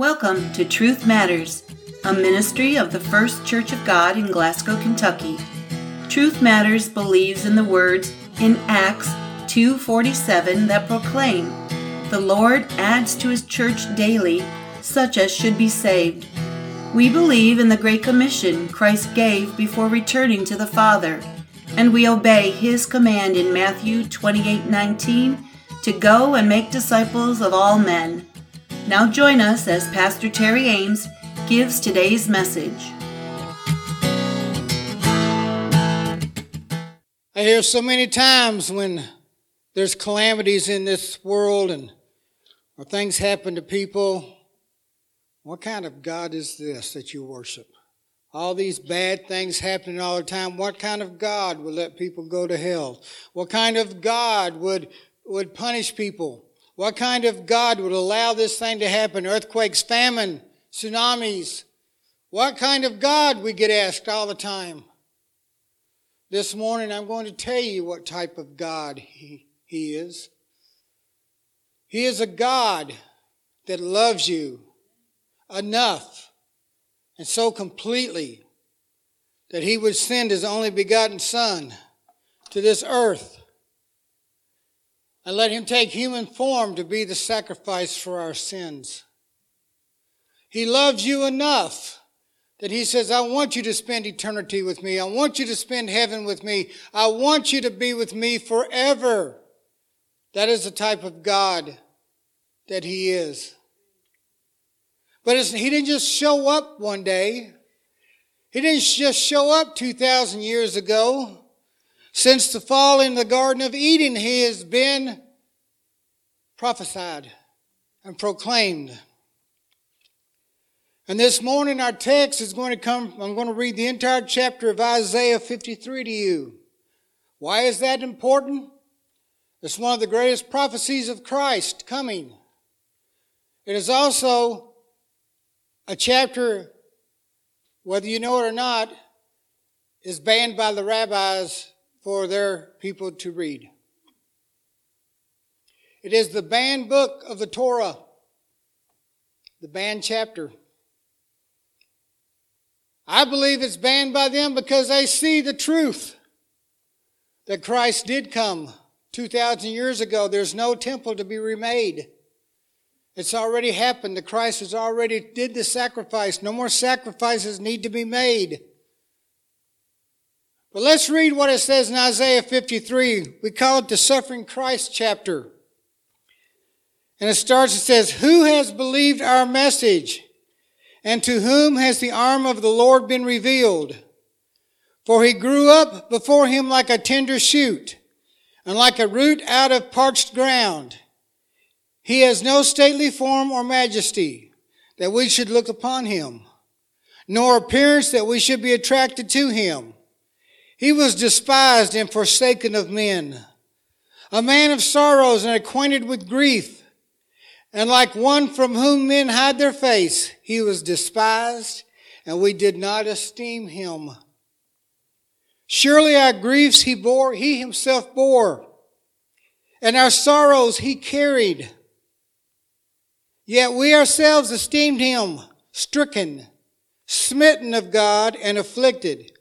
Welcome to Truth Matters, a ministry of the First Church of God in Glasgow, Kentucky. Truth Matters believes in the words in Acts 2:47 that proclaim, "The Lord adds to his church daily such as should be saved." We believe in the great commission Christ gave before returning to the Father, and we obey his command in Matthew 28:19 to go and make disciples of all men. Now join us as Pastor Terry Ames gives today's message. I hear so many times when there's calamities in this world and or things happen to people, what kind of God is this that you worship? All these bad things happening all the time. What kind of God would let people go to hell? What kind of God would, would punish people? What kind of God would allow this thing to happen? Earthquakes, famine, tsunamis. What kind of God, we get asked all the time. This morning, I'm going to tell you what type of God he, he is. He is a God that loves you enough and so completely that he would send his only begotten Son to this earth and let him take human form to be the sacrifice for our sins. He loves you enough that he says, I want you to spend eternity with me. I want you to spend heaven with me. I want you to be with me forever. That is the type of God that he is. But he didn't just show up one day. He didn't just show up 2,000 years ago. Since the fall in the Garden of Eden, he has been prophesied and proclaimed. And this morning, our text is going to come, I'm going to read the entire chapter of Isaiah 53 to you. Why is that important? It's one of the greatest prophecies of Christ coming. It is also a chapter, whether you know it or not, is banned by the rabbis for their people to read. It is the banned book of the Torah, the banned chapter. I believe it's banned by them because they see the truth that Christ did come 2,000 years ago. There's no temple to be remade. It's already happened. The Christ has already did the sacrifice. No more sacrifices need to be made. But let's read what it says in Isaiah 53. We call it the suffering Christ chapter. And it starts, it says, Who has believed our message? And to whom has the arm of the Lord been revealed? For he grew up before him like a tender shoot, and like a root out of parched ground. He has no stately form or majesty that we should look upon him, nor appearance that we should be attracted to him. He was despised and forsaken of men, a man of sorrows and acquainted with grief. And like one from whom men hide their face, he was despised, and we did not esteem him. Surely our griefs he bore, he himself bore, and our sorrows he carried. Yet we ourselves esteemed him stricken, smitten of God, and afflicted.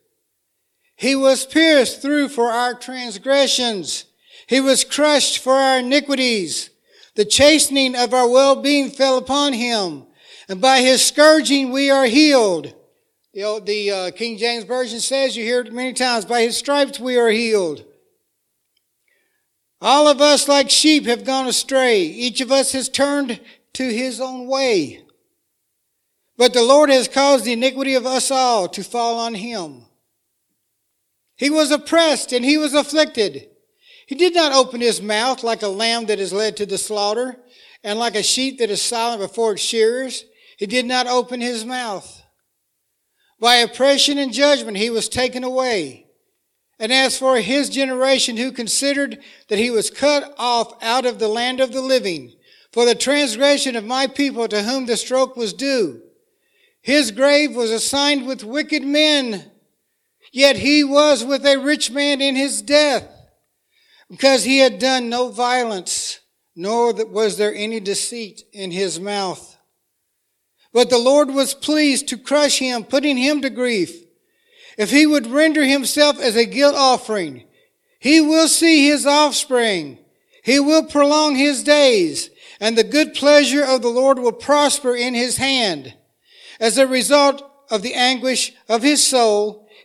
He was pierced through for our transgressions. He was crushed for our iniquities. The chastening of our well-being fell upon him. And by his scourging we are healed. The, the uh, King James Version says, you hear it many times, by his stripes we are healed. All of us like sheep have gone astray. Each of us has turned to his own way. But the Lord has caused the iniquity of us all to fall on him. He was oppressed and he was afflicted. He did not open his mouth like a lamb that is led to the slaughter, and like a sheep that is silent before its shearers. He did not open his mouth. By oppression and judgment he was taken away. And as for his generation who considered that he was cut off out of the land of the living, for the transgression of my people to whom the stroke was due, his grave was assigned with wicked men Yet he was with a rich man in his death, because he had done no violence, nor was there any deceit in his mouth. But the Lord was pleased to crush him, putting him to grief. If he would render himself as a guilt offering, he will see his offspring. He will prolong his days, and the good pleasure of the Lord will prosper in his hand. As a result of the anguish of his soul,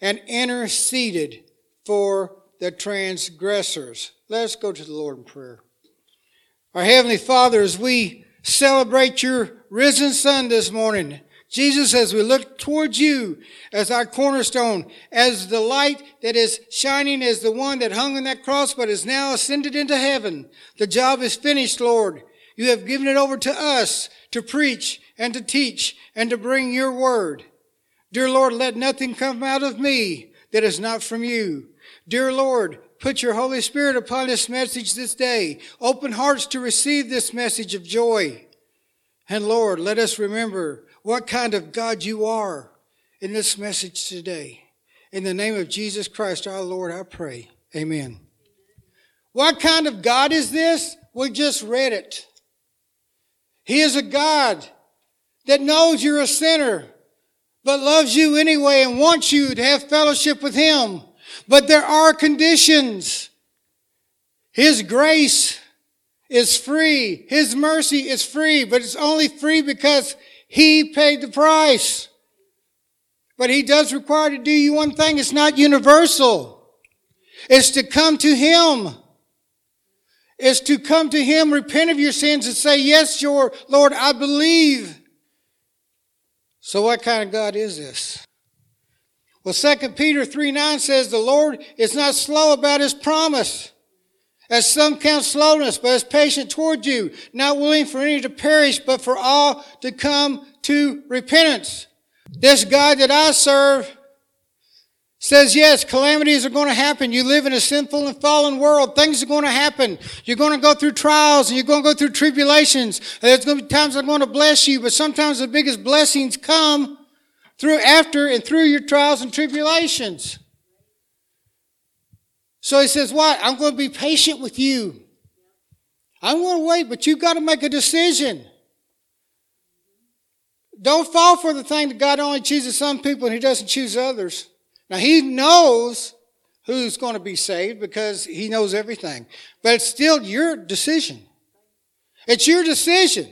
and interceded for the transgressors. Let's go to the Lord in prayer. Our Heavenly Father, as we celebrate your risen Son this morning. Jesus, as we look towards you as our cornerstone, as the light that is shining as the one that hung on that cross but is now ascended into heaven. The job is finished, Lord. You have given it over to us to preach and to teach and to bring your word. Dear Lord, let nothing come out of me that is not from you. Dear Lord, put your Holy Spirit upon this message this day. Open hearts to receive this message of joy. And Lord, let us remember what kind of God you are in this message today. In the name of Jesus Christ, our Lord, I pray. Amen. What kind of God is this? We just read it. He is a God that knows you're a sinner, but loves you anyway and wants you to have fellowship with Him. But there are conditions. His grace is free. His mercy is free, but it's only free because He paid the price. But He does require to do you one thing. It's not universal. It's to come to Him. It's to come to Him, repent of your sins and say, yes, your Lord, I believe. So what kind of God is this? Well, 2 Peter 3 9 says, The Lord is not slow about his promise, as some count slowness, but is patient toward you, not willing for any to perish, but for all to come to repentance. This God that I serve says, yes, calamities are going to happen. You live in a sinful and fallen world. Things are going to happen. You're going to go through trials and you're going to go through tribulations. There's going to be times I'm going to bless you, but sometimes the biggest blessings come through after and through your trials and tribulations. So he says, What? I'm going to be patient with you. I'm going to wait, but you've got to make a decision. Don't fall for the thing that God only chooses some people and He doesn't choose others. Now, He knows who's going to be saved because He knows everything. But it's still your decision. It's your decision.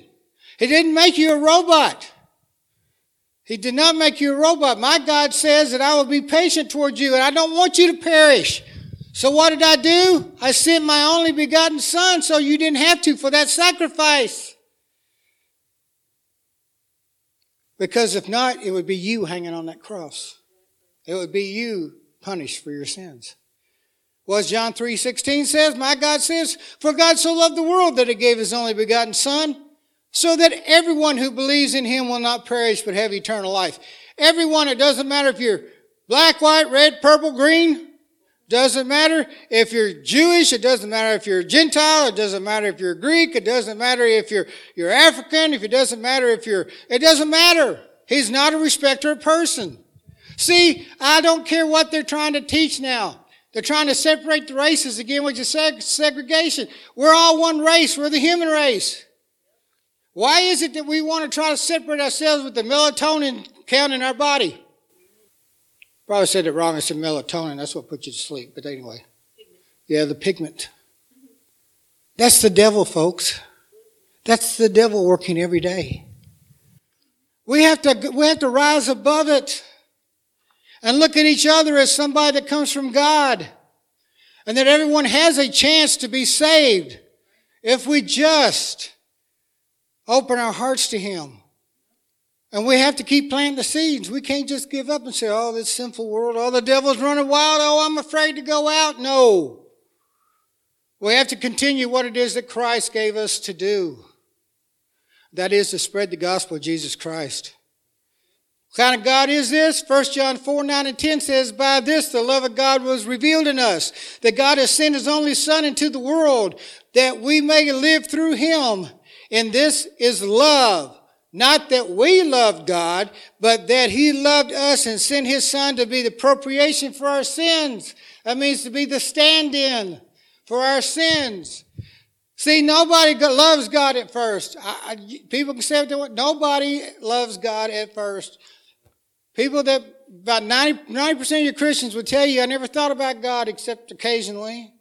He didn't make you a robot. He did not make you a robot. My God says that I will be patient towards you and I don't want you to perish. So what did I do? I sent my only begotten son so you didn't have to for that sacrifice. Because if not, it would be you hanging on that cross. It would be you punished for your sins. Well, as John 3.16 says, my God says, For God so loved the world that he gave his only begotten son, so that everyone who believes in him will not perish but have eternal life. Everyone, it doesn't matter if you're black, white, red, purple, green, doesn't matter if you're Jewish, it doesn't matter if you're Gentile, it doesn't matter if you're Greek, it doesn't matter if you're, you're African, if it doesn't matter if you're, it doesn't matter. He's not a respecter of person. See, I don't care what they're trying to teach now. They're trying to separate the races again, which is seg- segregation. We're all one race. We're the human race. Why is it that we want to try to separate ourselves with the melatonin count in our body? Probably said it wrong. I said melatonin. That's what puts you to sleep. But anyway. Yeah, the pigment. That's the devil, folks. That's the devil working every day. We have to, we have to rise above it and look at each other as somebody that comes from God and that everyone has a chance to be saved if we just open our hearts to Him. And we have to keep planting the seeds. We can't just give up and say, oh, this sinful world, oh, the devil's running wild, oh, I'm afraid to go out. No. We have to continue what it is that Christ gave us to do. That is to spread the gospel of Jesus Christ. What kind of God is this? 1 John 4, 9 and 10 says, By this the love of God was revealed in us, that God has sent his only Son into the world, that we may live through him. And this is love. Not that we loved God, but that he loved us and sent his son to be the propitiation for our sins. That means to be the stand-in for our sins. See, nobody loves God at first. I, I, people can say what nobody loves God at first. People that about 90, percent of your Christians would tell you, I never thought about God except occasionally.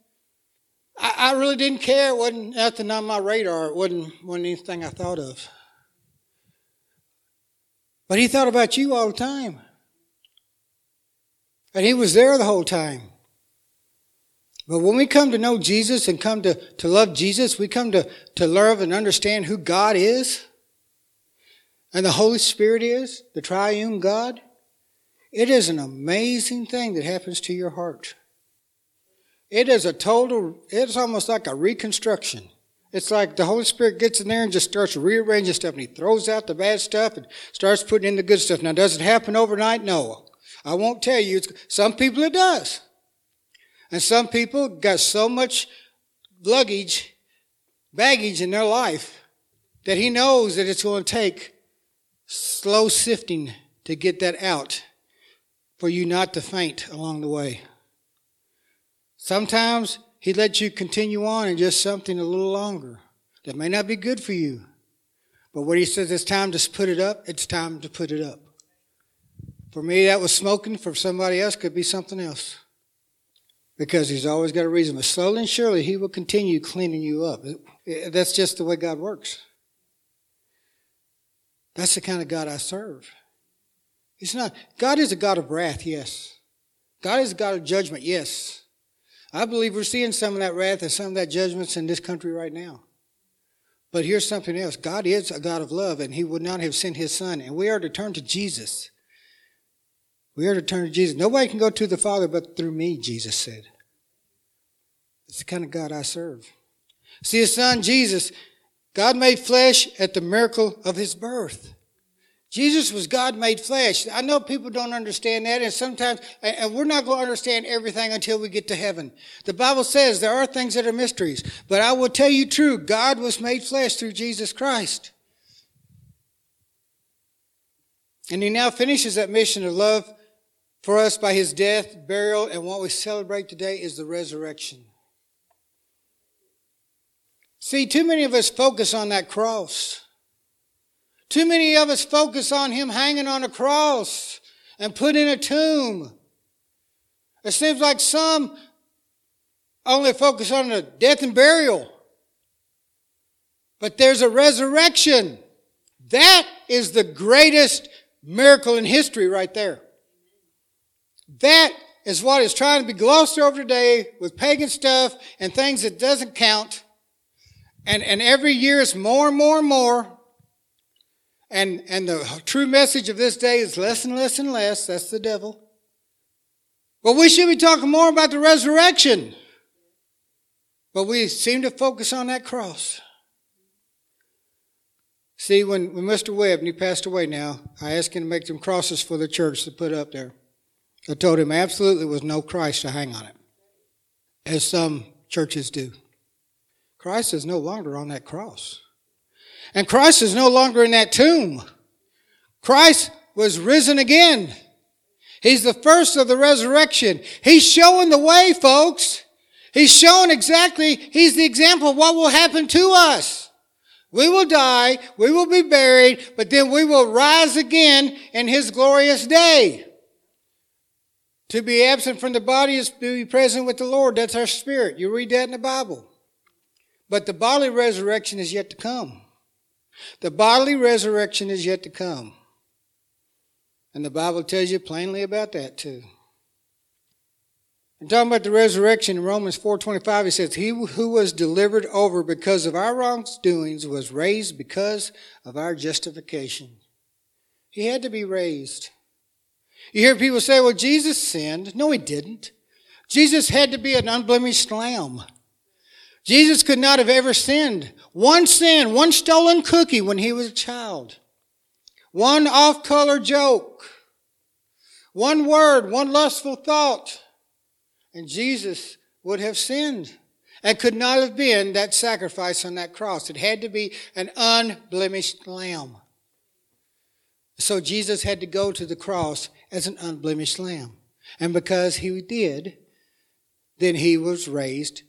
I, I really didn't care. It wasn't nothing on my radar. It wasn't, wasn't anything I thought of. But he thought about you all the time. And he was there the whole time. But when we come to know Jesus and come to, to love Jesus, we come to, to love and understand who God is and the Holy Spirit is, the triune God. It is an amazing thing that happens to your heart. It is a total, it's almost like a reconstruction. It's like the Holy Spirit gets in there and just starts rearranging stuff and he throws out the bad stuff and starts putting in the good stuff. Now, does it happen overnight? No. I won't tell you. some people it does. And some people got so much luggage, baggage in their life that he knows that it's going to take slow sifting to get that out for you not to faint along the way. Sometimes he lets you continue on in just something a little longer that may not be good for you. But when he says it's time to put it up, it's time to put it up. For me, that was smoking. For somebody else, could be something else. Because he's always got a reason. But slowly and surely, he will continue cleaning you up. That's just the way God works. That's the kind of God I serve. It's not, God is a God of wrath, yes. God is a God of judgment, yes. I believe we're seeing some of that wrath and some of that judgments in this country right now. But here's something else. God is a God of love, and He would not have sent His Son. And we are to turn to Jesus. We are to turn to Jesus. Nobody can go to the Father but through me, Jesus said. It's the kind of God I serve. See, His Son, Jesus, God made flesh at the miracle of His birth. Jesus was God made flesh. I know people don't understand that, and sometimes, and we're not going to understand everything until we get to heaven. The Bible says there are things that are mysteries, but I will tell you true, God was made flesh through Jesus Christ. And he now finishes that mission of love for us by his death, burial, and what we celebrate today is the resurrection. See, too many of us focus on that cross. Too many of us focus on him hanging on a cross and put in a tomb. It seems like some only focus on the death and burial. But there's a resurrection. That is the greatest miracle in history right there. That is what is trying to be glossed over today with pagan stuff and things that doesn't count. And, and every year it's more and more and more. And, and the true message of this day is less and less and less. That's the devil. But we should be talking more about the resurrection. But we seem to focus on that cross. See, when, when Mr. Webb, and he passed away now, I asked him to make some crosses for the church to put up there. I told him absolutely was no Christ to hang on it, as some churches do. Christ is no longer on that cross. And Christ is no longer in that tomb. Christ was risen again. He's the first of the resurrection. He's showing the way, folks. He's showing exactly, he's the example of what will happen to us. We will die, we will be buried, but then we will rise again in his glorious day. To be absent from the body is to be present with the Lord. That's our spirit. You read that in the Bible. But the bodily resurrection is yet to come. The bodily resurrection is yet to come. And the Bible tells you plainly about that too. And talking about the resurrection in Romans 4.25, it says, He who was delivered over because of our wrongdoings was raised because of our justification. He had to be raised. You hear people say, well, Jesus sinned. No, he didn't. Jesus had to be an unblemished lamb. Jesus could not have ever sinned. One sin, one stolen cookie when he was a child. one off color joke, one word, one lustful thought, and Jesus would have sinned and could not have been that sacrifice on that cross. It had to be an unblemished lamb. So Jesus had to go to the cross as an unblemished lamb. And because he did, then he was raised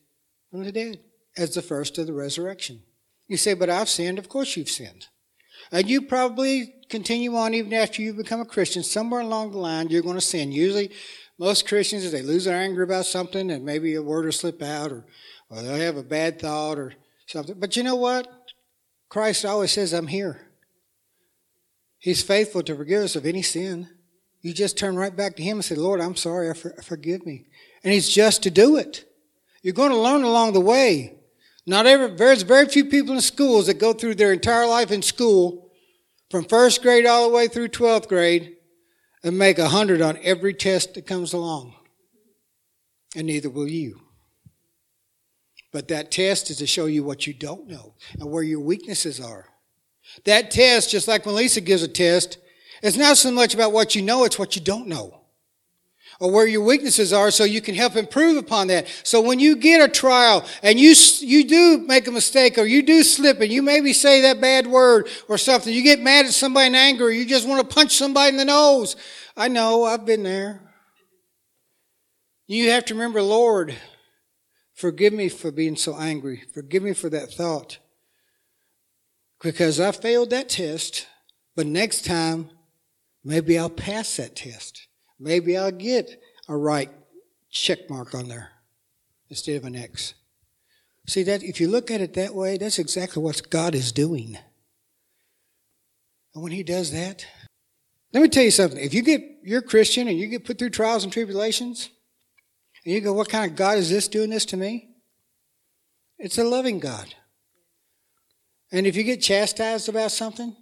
from the dead as the first of the resurrection. You say, but I've sinned. Of course you've sinned. And you probably continue on even after you become a Christian. Somewhere along the line, you're going to sin. Usually, most Christians, as they lose their anger about something and maybe a word will slip out or, or they'll have a bad thought or something. But you know what? Christ always says, I'm here. He's faithful to forgive us of any sin. You just turn right back to Him and say, Lord, I'm sorry, forgive me. And He's just to do it. You're going to learn along the way. Not every, there's very few people in schools that go through their entire life in school from first grade all the way through 12th grade and make a hundred on every test that comes along. And neither will you. But that test is to show you what you don't know and where your weaknesses are. That test, just like when Lisa gives a test, it's not so much about what you know, it's what you don't know. Or where your weaknesses are so you can help improve upon that. So when you get a trial and you, you do make a mistake or you do slip and you maybe say that bad word or something, you get mad at somebody in anger you just want to punch somebody in the nose. I know, I've been there. You have to remember, Lord, forgive me for being so angry. Forgive me for that thought because I failed that test, but next time, maybe I'll pass that test. Maybe I'll get a right check mark on there instead of an X. See that if you look at it that way, that's exactly what God is doing. And when He does that, let me tell you something. If you get you're Christian and you get put through trials and tribulations, and you go, What kind of God is this doing this to me? It's a loving God. And if you get chastised about something,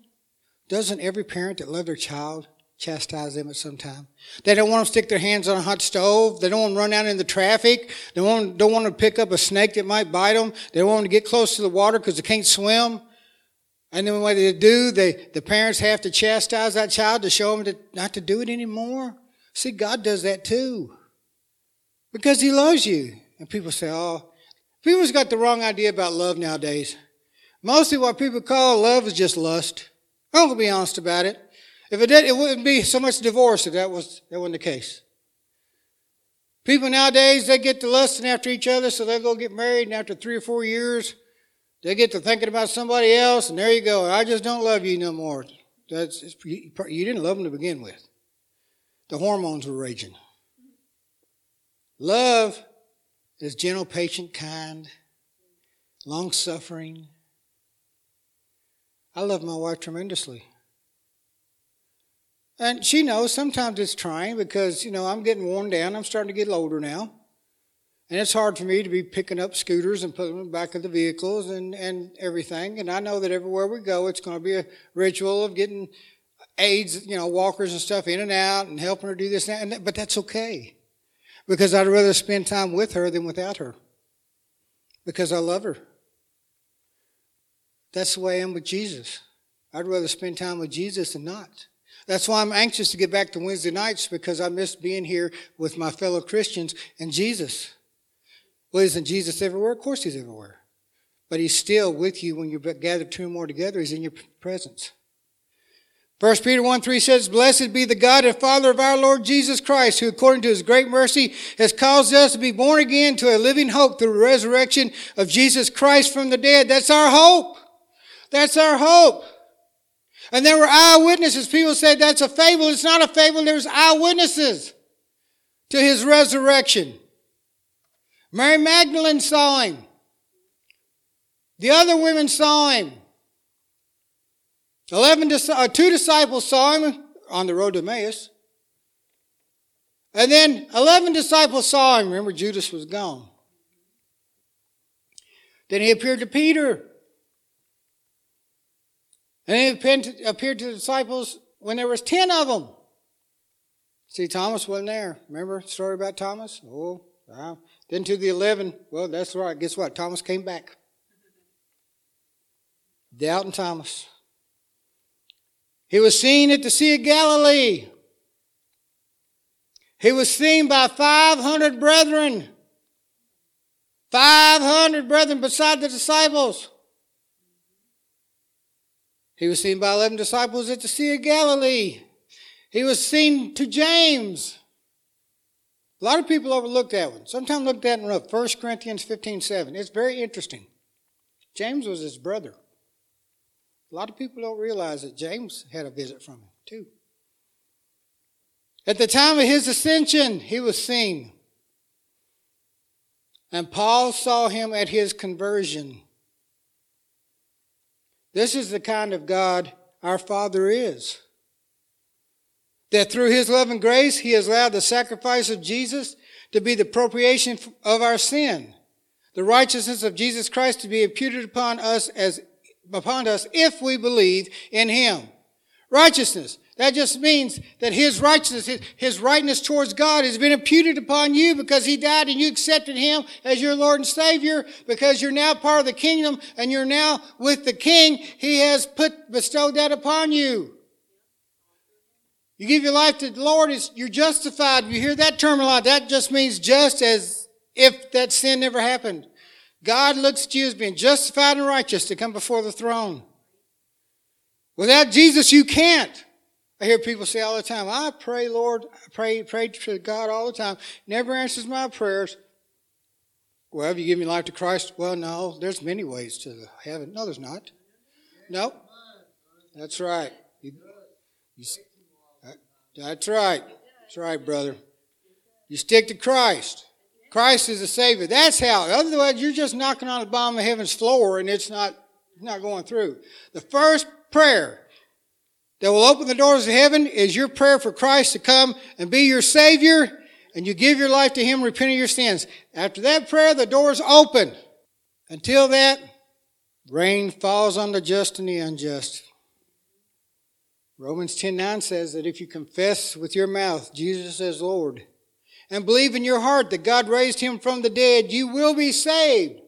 doesn't every parent that loves their child chastise them at some time? They don't want to stick their hands on a hot stove. They don't want to run out in the traffic. They don't, don't want to pick up a snake that might bite them. They don't want to get close to the water because they can't swim. And then what they do, they, the parents have to chastise that child to show them to, not to do it anymore. See, God does that too. Because He loves you. And people say, oh, people's got the wrong idea about love nowadays. Mostly what people call love is just lust. I'm going to be honest about it. If it did, it wouldn't be so much divorce if that was that wasn't the case. People nowadays, they get to lusting after each other, so they'll go get married, and after three or four years, they get to thinking about somebody else, and there you go. I just don't love you no more. That's you didn't love them to begin with. The hormones were raging. Love is gentle, patient, kind, long suffering, I love my wife tremendously. And she knows sometimes it's trying because, you know, I'm getting worn down. I'm starting to get older now. And it's hard for me to be picking up scooters and putting them back of the vehicles and, and everything. And I know that everywhere we go, it's going to be a ritual of getting aids, you know, walkers and stuff in and out and helping her do this and that. But that's okay. Because I'd rather spend time with her than without her. Because I love her. That's the way I am with Jesus. I'd rather spend time with Jesus than not. That's why I'm anxious to get back to Wednesday nights because I miss being here with my fellow Christians and Jesus. Well, isn't Jesus everywhere? Of course he's everywhere. But he's still with you when you gather two or more together. He's in your presence. 1 Peter 1 3 says, Blessed be the God and Father of our Lord Jesus Christ, who according to his great mercy has caused us to be born again to a living hope through the resurrection of Jesus Christ from the dead. That's our hope. That's our hope. And there were eyewitnesses. People said that's a fable. It's not a fable. There's eyewitnesses to his resurrection. Mary Magdalene saw him. The other women saw him. Eleven, uh, two disciples saw him on the road to Emmaus. And then 11 disciples saw him. Remember, Judas was gone. Then he appeared to Peter. And he appeared to the disciples when there was 10 of them. See, Thomas wasn't there. Remember the story about Thomas? Oh, wow. Then to the 11, well, that's right. Guess what? Thomas came back. Doubting Thomas. He was seen at the Sea of Galilee. He was seen by 500 brethren. 500 brethren beside the disciples. He was seen by 11 disciples at the Sea of Galilee. He was seen to James. A lot of people overlook that one. Sometimes look at that in 1 Corinthians 15 7. It's very interesting. James was his brother. A lot of people don't realize that James had a visit from him, too. At the time of his ascension, he was seen. And Paul saw him at his conversion. This is the kind of God our Father is. That through his love and grace, he has allowed the sacrifice of Jesus to be the propitiation of our sin. The righteousness of Jesus Christ to be imputed upon us as upon us if we believe in him. Righteousness. That just means that his righteousness, his, his rightness towards God has been imputed upon you because he died and you accepted him as your Lord and Savior because you're now part of the kingdom and you're now with the King. He has put, bestowed that upon you. You give your life to the Lord, you're justified. You hear that term a lot. That just means just as if that sin never happened. God looks at you as being justified and righteous to come before the throne. Without Jesus, you can't. I hear people say all the time, I pray, Lord, I pray, pray to God all the time. Never answers my prayers. Well, have you given your life to Christ? Well, no, there's many ways to heaven. No, there's not. No. That's right. You, you, that's right. That's right, brother. You stick to Christ. Christ is the Savior. That's how. Otherwise, you're just knocking on the bottom of heaven's floor and it's not, not going through. The first prayer that will open the doors of heaven is your prayer for Christ to come and be your Savior, and you give your life to Him, repent of your sins. After that prayer, the doors open. Until that, rain falls on the just and the unjust. Romans 10 9 says that if you confess with your mouth Jesus as Lord and believe in your heart that God raised him from the dead, you will be saved.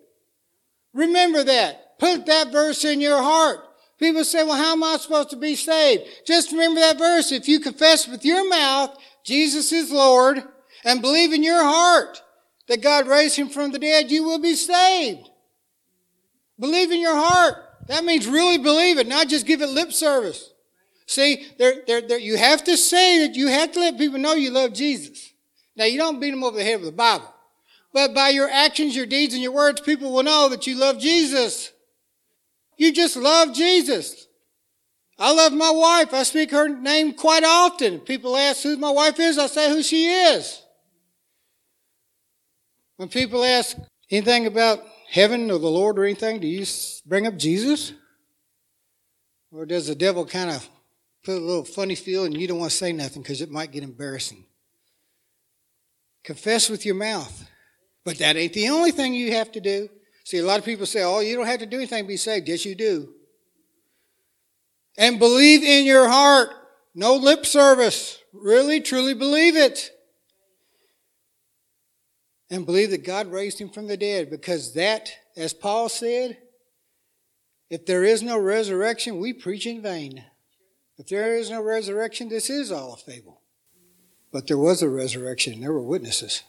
Remember that. Put that verse in your heart. People say, well, how am I supposed to be saved? Just remember that verse. If you confess with your mouth Jesus is Lord and believe in your heart that God raised him from the dead, you will be saved. Believe in your heart. That means really believe it, not just give it lip service. See, there, there, there, you have to say that you have to let people know you love Jesus. Now, you don't beat them over the head with the Bible. But by your actions, your deeds, and your words, people will know that you love Jesus. You just love Jesus. I love my wife. I speak her name quite often. People ask who my wife is, I say who she is. When people ask anything about heaven or the Lord or anything, do you bring up Jesus? Or does the devil kind of put a little funny feel and you don't want to say nothing because it might get embarrassing? Confess with your mouth. But that ain't the only thing you have to do. See, a lot of people say, oh, you don't have to do anything to be saved. Yes, you do. And believe in your heart. No lip service. Really, truly believe it. And believe that God raised him from the dead because that, as Paul said, if there is no resurrection, we preach in vain. If there is no resurrection, this is all a fable. But there was a resurrection, and there were witnesses.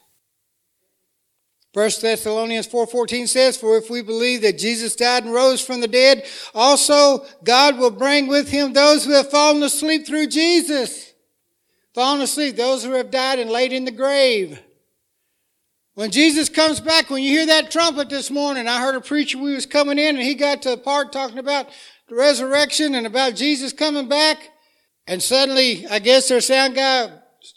1 Thessalonians 4:14 says, "For if we believe that Jesus died and rose from the dead, also God will bring with him those who have fallen asleep through Jesus." Fallen asleep, those who have died and laid in the grave. When Jesus comes back, when you hear that trumpet this morning, I heard a preacher we was coming in and he got to the part talking about the resurrection and about Jesus coming back. And suddenly, I guess their sound guy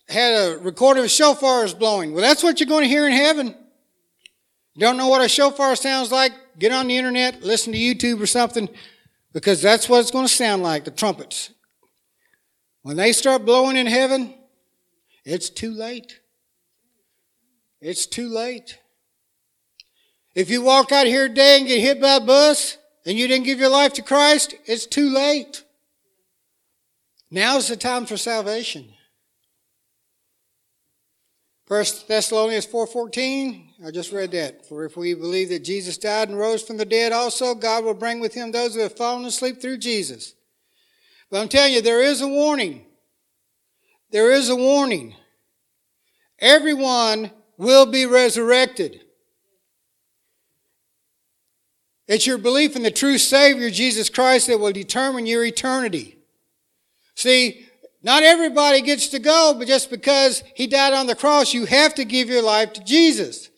had a recording of shofars blowing. Well, that's what you're going to hear in heaven. Don't know what a shofar sounds like? Get on the internet, listen to YouTube or something, because that's what it's going to sound like, the trumpets. When they start blowing in heaven, it's too late. It's too late. If you walk out here today and get hit by a bus and you didn't give your life to Christ, it's too late. Now's the time for salvation. First Thessalonians 4:14, I just read that. For if we believe that Jesus died and rose from the dead also, God will bring with him those who have fallen asleep through Jesus. But I'm telling you, there is a warning. There is a warning. Everyone will be resurrected. It's your belief in the true Savior, Jesus Christ, that will determine your eternity. See, not everybody gets to go, but just because He died on the cross, you have to give your life to Jesus.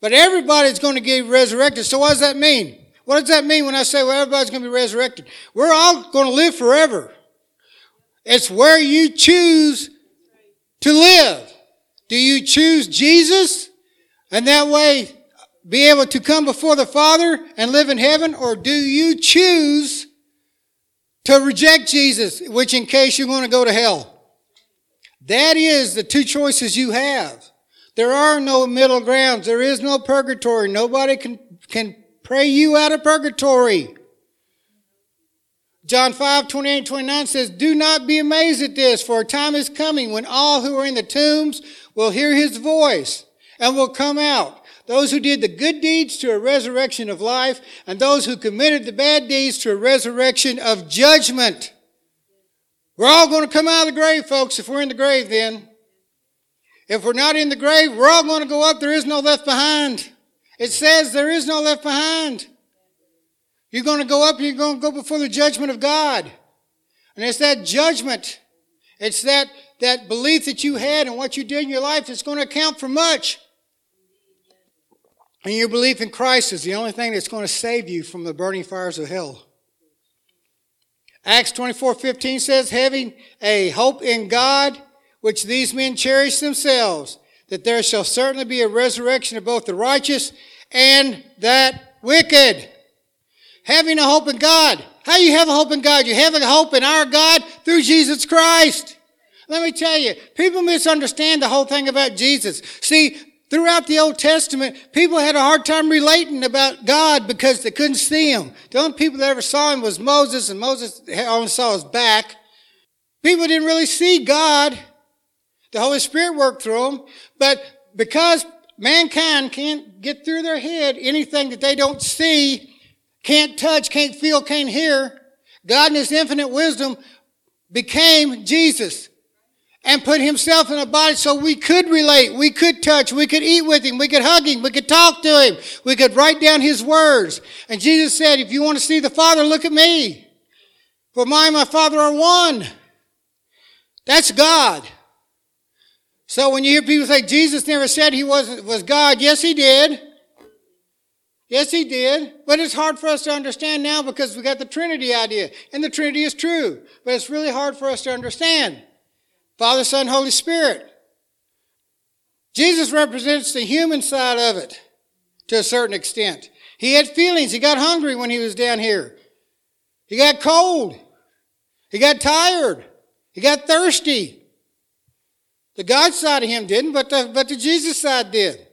But everybody's going to get resurrected. So what does that mean? What does that mean when I say, well, everybody's going to be resurrected? We're all going to live forever. It's where you choose to live. Do you choose Jesus? And that way be able to come before the Father and live in heaven? Or do you choose to reject Jesus, which in case you're going to go to hell? That is the two choices you have. There are no middle grounds. There is no purgatory. Nobody can, can pray you out of purgatory. John 5, 28 29 says, Do not be amazed at this, for a time is coming when all who are in the tombs will hear his voice and will come out. Those who did the good deeds to a resurrection of life, and those who committed the bad deeds to a resurrection of judgment. We're all going to come out of the grave, folks, if we're in the grave then. If we're not in the grave, we're all going to go up. There is no left behind. It says there is no left behind. You're going to go up, you're going to go before the judgment of God. And it's that judgment. It's that, that belief that you had and what you did in your life that's going to account for much. And your belief in Christ is the only thing that's going to save you from the burning fires of hell. Acts 24 15 says, having a hope in God, which these men cherish themselves, that there shall certainly be a resurrection of both the righteous and that wicked. Having a hope in God. How you have a hope in God? You have a hope in our God through Jesus Christ. Let me tell you, people misunderstand the whole thing about Jesus. See, throughout the Old Testament, people had a hard time relating about God because they couldn't see Him. The only people that ever saw Him was Moses, and Moses only saw His back. People didn't really see God. The Holy Spirit worked through them, but because mankind can't get through their head anything that they don't see, can't touch, can't feel, can't hear, God in His infinite wisdom became Jesus and put himself in a body so we could relate, we could touch, we could eat with him, we could hug him, we could talk to him, we could write down his words. And Jesus said, if you want to see the Father, look at me. For my and my Father are one. That's God. So when you hear people say Jesus never said he was, was God, yes, he did. Yes, he did. But it's hard for us to understand now because we got the Trinity idea. And the Trinity is true. But it's really hard for us to understand. Father, Son, Holy Spirit. Jesus represents the human side of it to a certain extent. He had feelings. He got hungry when he was down here. He got cold. He got tired. He got thirsty. The God side of him didn't, but the, but the Jesus side did.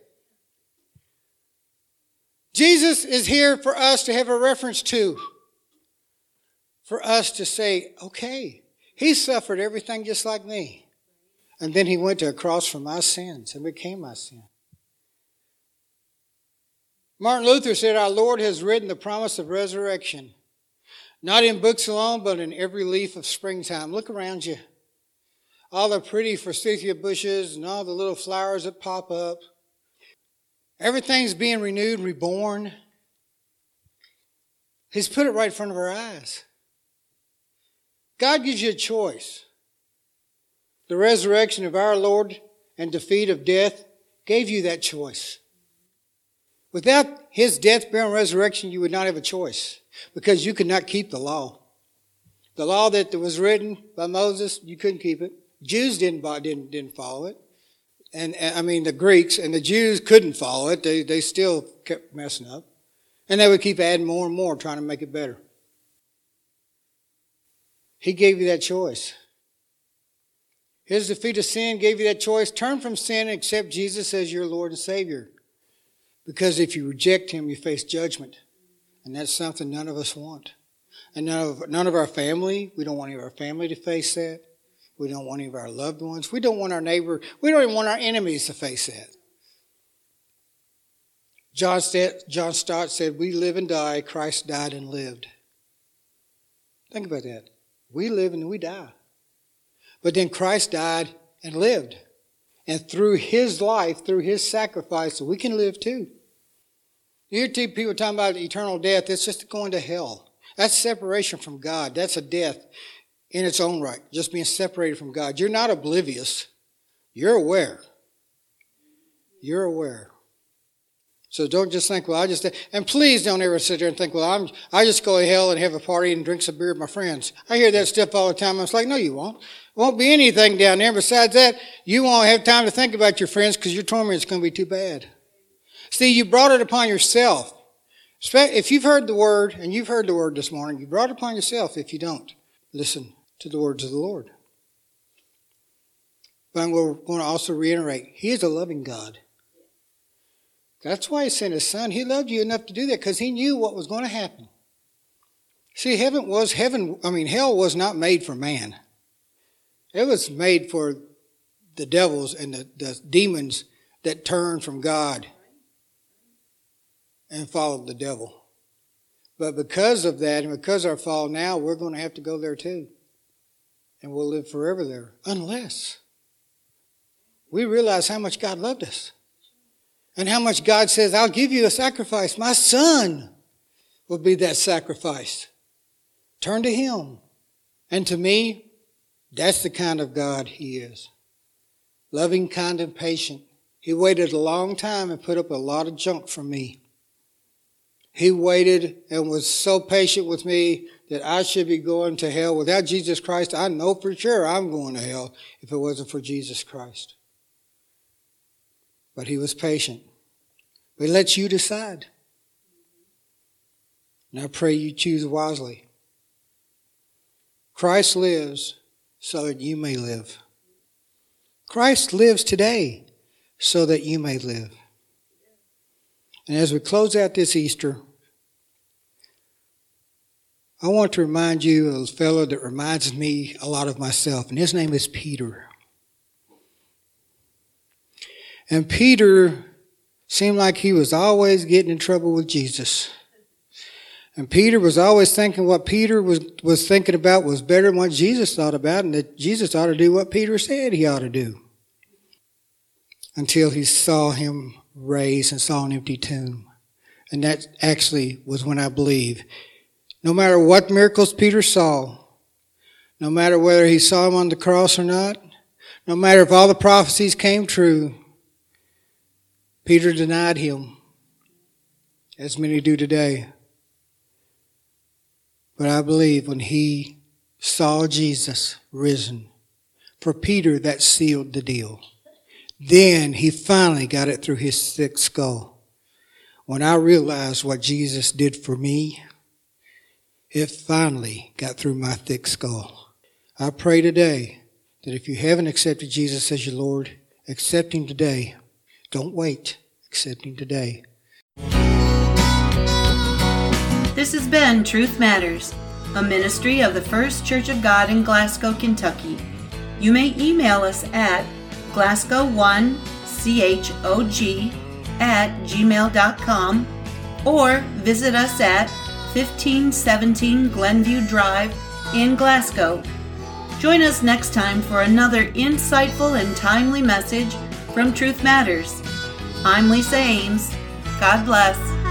Jesus is here for us to have a reference to, for us to say, okay, he suffered everything just like me. And then he went to a cross for my sins and became my sin. Martin Luther said, Our Lord has written the promise of resurrection, not in books alone, but in every leaf of springtime. Look around you all the pretty forsythia bushes and all the little flowers that pop up. Everything's being renewed, reborn. He's put it right in front of our eyes. God gives you a choice. The resurrection of our Lord and defeat of death gave you that choice. Without his death, burial, and resurrection, you would not have a choice because you could not keep the law. The law that was written by Moses, you couldn't keep it. Jews didn't, didn't, didn't follow it. And, and, I mean, the Greeks and the Jews couldn't follow it. They, they still kept messing up. And they would keep adding more and more, trying to make it better. He gave you that choice. His defeat of sin gave you that choice. Turn from sin and accept Jesus as your Lord and Savior. Because if you reject Him, you face judgment. And that's something none of us want. And none of, none of our family, we don't want any of our family to face that. We don't want any of our loved ones. We don't want our neighbor. We don't even want our enemies to face that. John, John Stott said, We live and die. Christ died and lived. Think about that. We live and we die. But then Christ died and lived. And through his life, through his sacrifice, we can live too. You hear people talking about eternal death, it's just going to hell. That's separation from God. That's a death in its own right, just being separated from God. You're not oblivious. You're aware. You're aware. So don't just think, well, I just, and please don't ever sit there and think, well, I'm, I just go to hell and have a party and drink some beer with my friends. I hear that stuff all the time. I was like, no, you won't. Won't be anything down there. Besides that, you won't have time to think about your friends because your torment is going to be too bad. See, you brought it upon yourself. If you've heard the word, and you've heard the word this morning, you brought it upon yourself if you don't. Listen to the words of the Lord. But I'm going to also reiterate, He is a loving God. That's why He sent His Son. He loved you enough to do that because He knew what was going to happen. See, heaven was, heaven, I mean, hell was not made for man. It was made for the devils and the, the demons that turned from God and followed the devil. But because of that and because our fall now, we're going to have to go there too. And we'll live forever there. Unless we realize how much God loved us. And how much God says, I'll give you a sacrifice. My son will be that sacrifice. Turn to him. And to me, that's the kind of God he is. Loving, kind, and patient. He waited a long time and put up a lot of junk for me. He waited and was so patient with me that I should be going to hell. Without Jesus Christ, I know for sure I'm going to hell if it wasn't for Jesus Christ. But he was patient. But he lets you decide. And I pray you choose wisely. Christ lives so that you may live. Christ lives today so that you may live. And as we close out this Easter, I want to remind you of a fellow that reminds me a lot of myself, and his name is Peter. And Peter seemed like he was always getting in trouble with Jesus. And Peter was always thinking what Peter was, was thinking about was better than what Jesus thought about, and that Jesus ought to do what Peter said he ought to do. Until he saw him raised and saw an empty tomb. And that actually was when I believe. No matter what miracles Peter saw, no matter whether he saw him on the cross or not, no matter if all the prophecies came true, Peter denied him, as many do today. But I believe when he saw Jesus risen, for Peter, that sealed the deal. Then he finally got it through his thick skull. When I realized what Jesus did for me, it finally got through my thick skull. I pray today that if you haven't accepted Jesus as your Lord, accept Him today. Don't wait. Accept Him today. This has been Truth Matters, a ministry of the First Church of God in Glasgow, Kentucky. You may email us at glasgow1chog at gmail.com or visit us at 1517 Glenview Drive in Glasgow. Join us next time for another insightful and timely message from Truth Matters. I'm Lisa Ames. God bless.